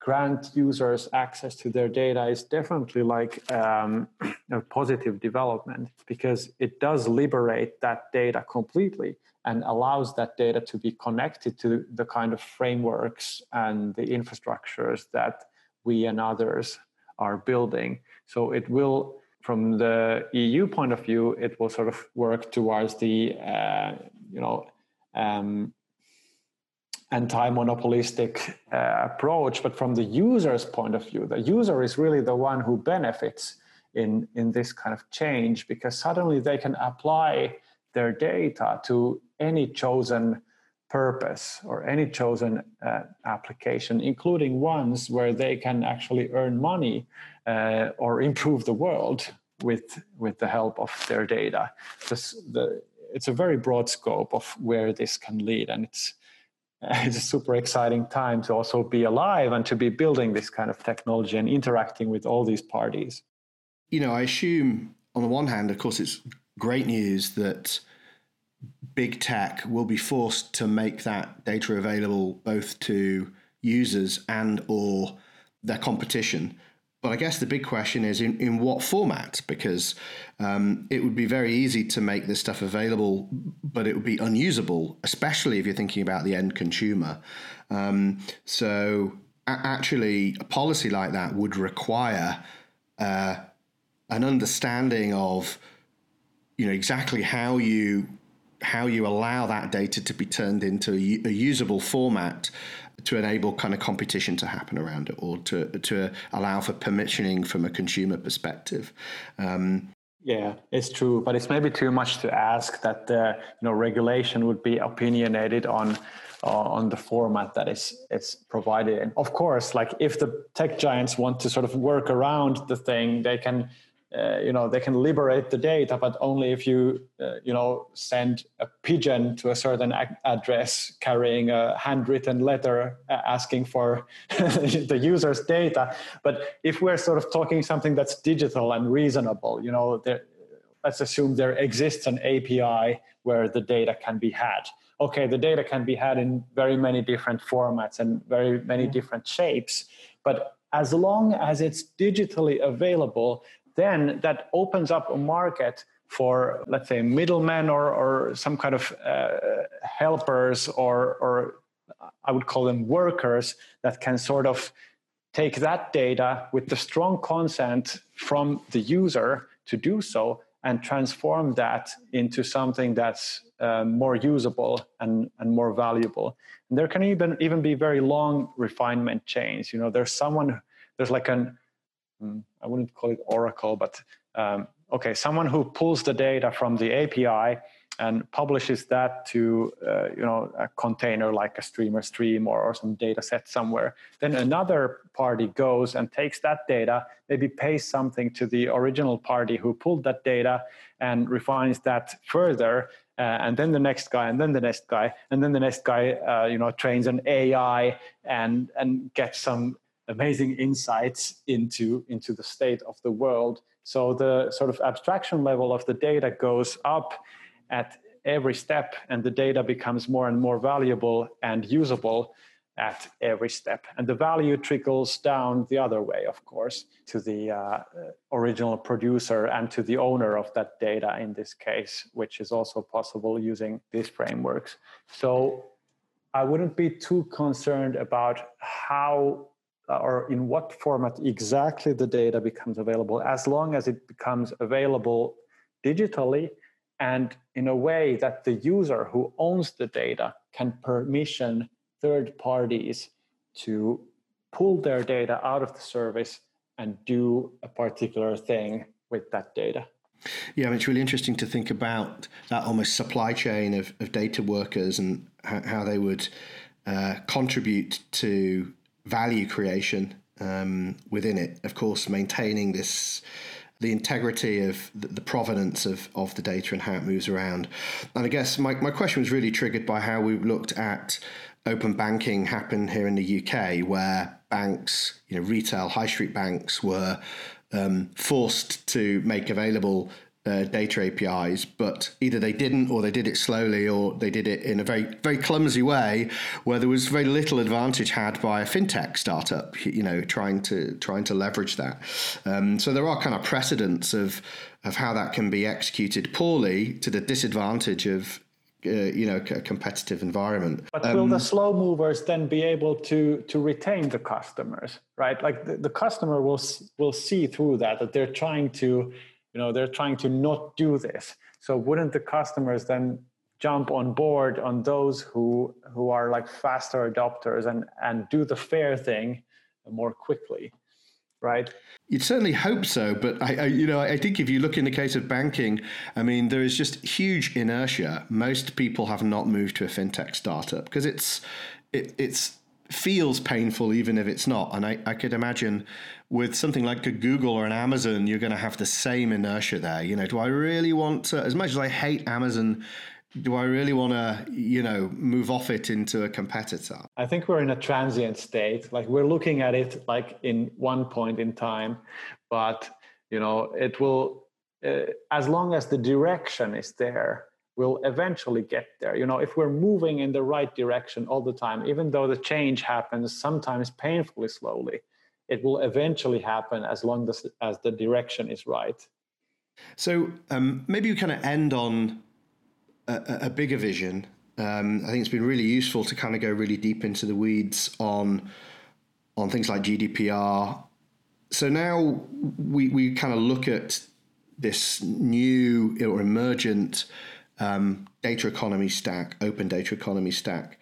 grant users access to their data is definitely like um, a positive development because it does liberate that data completely and allows that data to be connected to the kind of frameworks and the infrastructures that we and others are building. So it will, from the EU point of view, it will sort of work towards the, uh, you know, um, anti-monopolistic uh, approach. But from the user's point of view, the user is really the one who benefits in in this kind of change because suddenly they can apply their data to any chosen purpose or any chosen uh, application, including ones where they can actually earn money uh, or improve the world with with the help of their data. This, the, it's a very broad scope of where this can lead, and it's it's a super exciting time to also be alive and to be building this kind of technology and interacting with all these parties. You know, I assume on the one hand, of course, it's great news that big tech will be forced to make that data available both to users and or their competition. But I guess the big question is in, in what format? Because um, it would be very easy to make this stuff available, but it would be unusable, especially if you're thinking about the end consumer. Um, so, a- actually, a policy like that would require uh, an understanding of you know exactly how you how you allow that data to be turned into a, a usable format to enable kind of competition to happen around it or to to allow for permissioning from a consumer perspective. Um, yeah, it's true, but it's maybe too much to ask that the you know regulation would be opinionated on uh, on the format that is it's provided. And of course, like if the tech giants want to sort of work around the thing, they can uh, you know they can liberate the data but only if you uh, you know send a pigeon to a certain address carrying a handwritten letter uh, asking for the user's data. But if we're sort of talking something that's digital and reasonable you know there, let's assume there exists an api where the data can be had. Okay the data can be had in very many different formats and very many different shapes but as long as it's digitally available then that opens up a market for let's say middlemen or, or some kind of uh, helpers or, or i would call them workers that can sort of take that data with the strong consent from the user to do so and transform that into something that's uh, more usable and, and more valuable. And there can even even be very long refinement chains. You know there's someone there's like an Hmm, I wouldn't call it Oracle, but um, okay, someone who pulls the data from the API and publishes that to uh, you know a container like a Streamr stream or, or some data set somewhere. Then another party goes and takes that data maybe pays something to the original party who pulled that data and refines that further uh, and then the next guy and then the next guy and then the next guy uh, you know trains an ai and and gets some amazing insights into into the state of the world. So the sort of abstraction level of the data goes up at every step and the data becomes more and more valuable and usable at every step. And the value trickles down the other way of course to the uh, original producer and to the owner of that data in this case which is also possible using these frameworks. So i wouldn't be too concerned about how or in what format exactly the data becomes available, as long as it becomes available digitally and in a way that the user who owns the data can permission third parties to pull their data out of the service and do a particular thing with that data. Yeah, it's really interesting to think about that almost supply chain of, of data workers and how, how they would uh, contribute to value creation um, within it. Of course, maintaining this the integrity of the, provenance of, of the data and how it moves around. And I guess my, my question was really triggered by how we looked at open banking happen here in the UK, where banks, you know, retail high street banks were um, forced to make available uh, data APIs, but either they didn't, or they did it slowly, or they did it in a very very clumsy way, where there was very little advantage had by a fintech startup, you know, trying to trying to leverage that. Um, so there are kind of precedents of of how that can be executed poorly to the disadvantage of uh, you know a competitive environment. But um, will the slow movers then be able to to retain the customers, right? Like the, the customer will will see through that that they're trying to you know they're trying to not do this so wouldn't the customers then jump on board on those who who are like faster adopters and and do the fair thing more quickly right You'd certainly hope so, but I, I, you know, I think if you look in the case of banking, I mean, there is just huge inertia. Most people have not moved to a fintech startup because it's it, it's feels painful even if it's not. And I, I could imagine with something like a Google or an Amazon, you're going to have the same inertia there. You know, do I really want to, as much as I hate Amazon do I really want to, you know, move off it into a competitor? I think we're in a transient state. Like we're looking at it like in one point in time, but you know, it will, uh, as long as the direction is there, we'll eventually get there. You know, if we're moving in the right direction all the time, even though the change happens sometimes painfully slowly, it will eventually happen as long as, as the direction is right. So um, maybe we kind of end on a, a bigger vision. Um, I think it's been really useful to kind of go really deep into the weeds on on things like GDPR. So now we we kind of look at this new or emergent um, data economy stack, open data economy stack.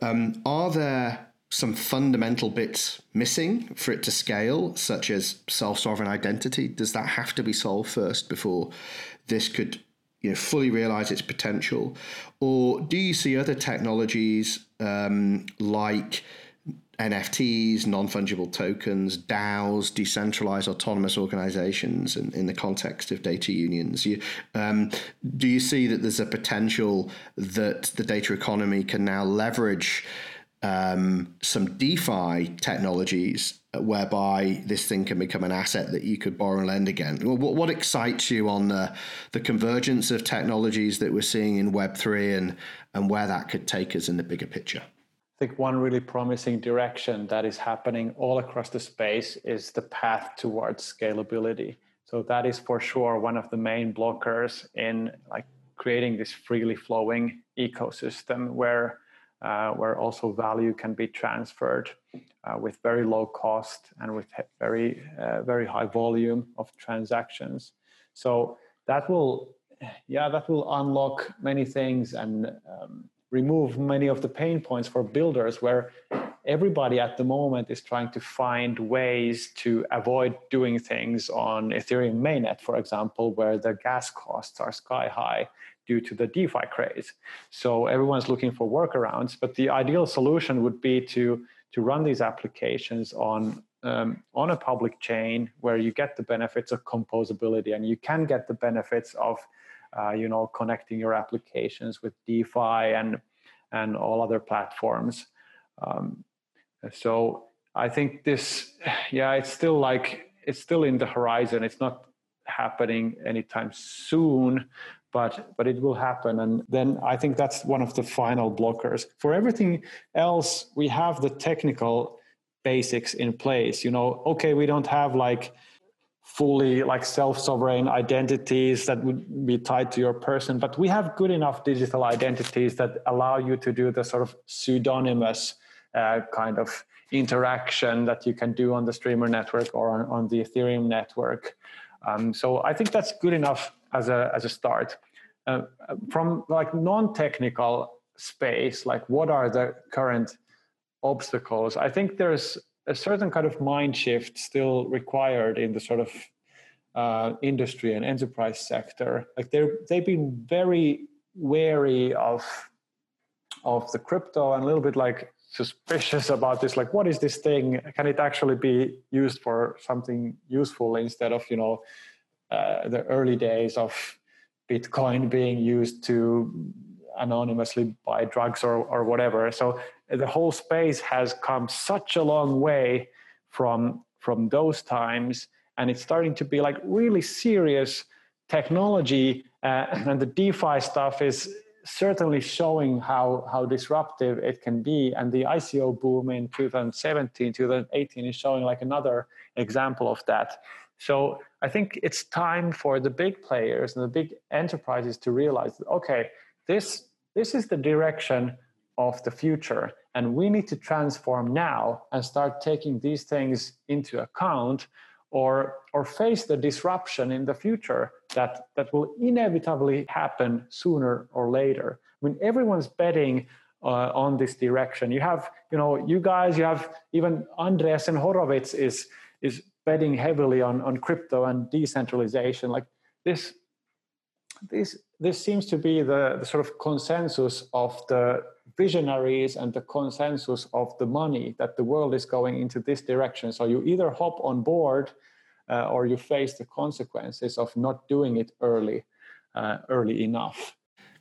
Um, are there some fundamental bits missing for it to scale, such as self sovereign identity? Does that have to be solved first before this could you know, fully realize its potential? Or do you see other technologies um, like NFTs, non fungible tokens, DAOs, decentralized autonomous organizations in, in the context of data unions? You, um, do you see that there's a potential that the data economy can now leverage? Um, some DeFi technologies whereby this thing can become an asset that you could borrow and lend again. What, what excites you on the, the convergence of technologies that we're seeing in Web3 and, and where that could take us in the bigger picture? I think one really promising direction that is happening all across the space is the path towards scalability. So that is for sure one of the main blockers in like creating this freely flowing ecosystem where uh, where also value can be transferred uh, with very low cost and with very uh, very high volume of transactions. So that will, yeah, that will unlock many things and um, remove many of the pain points for builders where everybody at the moment is trying to find ways to avoid doing things on Ethereum mainnet, for example, where the gas costs are sky high due to the DeFi craze. So everyone's looking for workarounds, but the ideal solution would be to to run these applications on um, on a public chain where you get the benefits of composability and you can get the benefits of uh, you know connecting your applications with DeFi and and all other platforms. Um, so I think this, yeah, it's still like it's still in the horizon. It's not happening anytime soon, but but it will happen. And then i think that's one of the final blockers. For everything else we have the technical basics in place you know? Okay we don't have like fully like self-sovereign identities that would be tied to your person but we have good enough digital identities that allow you to do the sort of pseudonymous uh, kind of interaction that you can do on the Streamr network or on, on the ethereum network. Um, so I think that's good enough as a as a start. Uh, from like non-technical space, like what are the current obstacles? I think there's a certain kind of mind shift still required in the sort of uh, industry and enterprise sector. Like they're they've been very wary of of the crypto and a little bit like suspicious about this like what is this thing can it actually be used for something useful instead of you know uh, the early days of bitcoin being used to anonymously buy drugs or, or whatever so the whole space has come such a long way from from those times and it's starting to be like really serious technology uh, and the defi stuff is certainly showing how, how disruptive it can be. And the ICO boom in 2017, 2018 is showing like another example of that. So I think it's time for the big players and the big enterprises to realize that, okay, this, this is the direction of the future. And we need to transform now and start taking these things into account or or face the disruption in the future that that will inevitably happen sooner or later i mean everyone's betting uh, on this direction you have you know you guys you have even andreessen horowitz is is betting heavily on on crypto and decentralization like this this this seems to be the, the sort of consensus of the visionaries and the consensus of the money that the world is going into this direction. So you either hop on board uh, or you face the consequences of not doing it early, uh, early enough.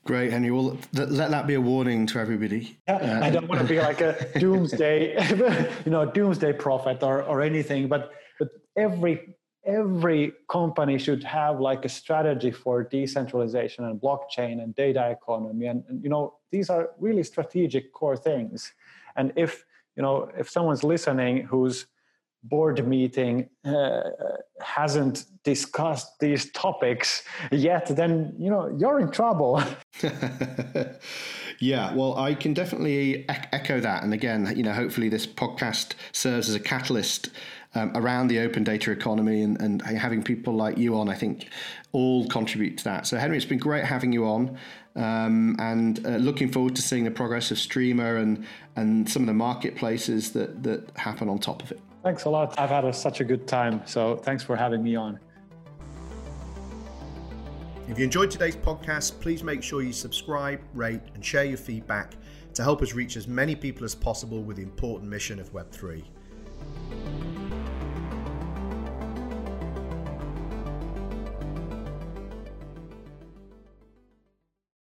Great, Henri. Well, th- let that be a warning to everybody. Yeah, uh, I don't want to be like a doomsday, you know, doomsday prophet or, or anything, but but every every company should have like a strategy for decentralization and blockchain and data economy, and, and you know, these are really strategic core things. And if you know, if someone's listening who's board meeting uh, hasn't discussed these topics yet then you know you're in trouble. Yeah well i can definitely echo that. And again you know hopefully this podcast serves as a catalyst um, around the open data economy and, and having people like you on i think all contribute to that so Henri it's been great having you on um, and uh, looking forward to seeing the progress of Streamr and and some of the marketplaces that that happen on top of it Thanks a lot. I've had a, such a good time. So thanks for having me on. If you enjoyed today's podcast, please make sure you subscribe, rate, and share your feedback to help us reach as many people as possible with the important mission of Web3.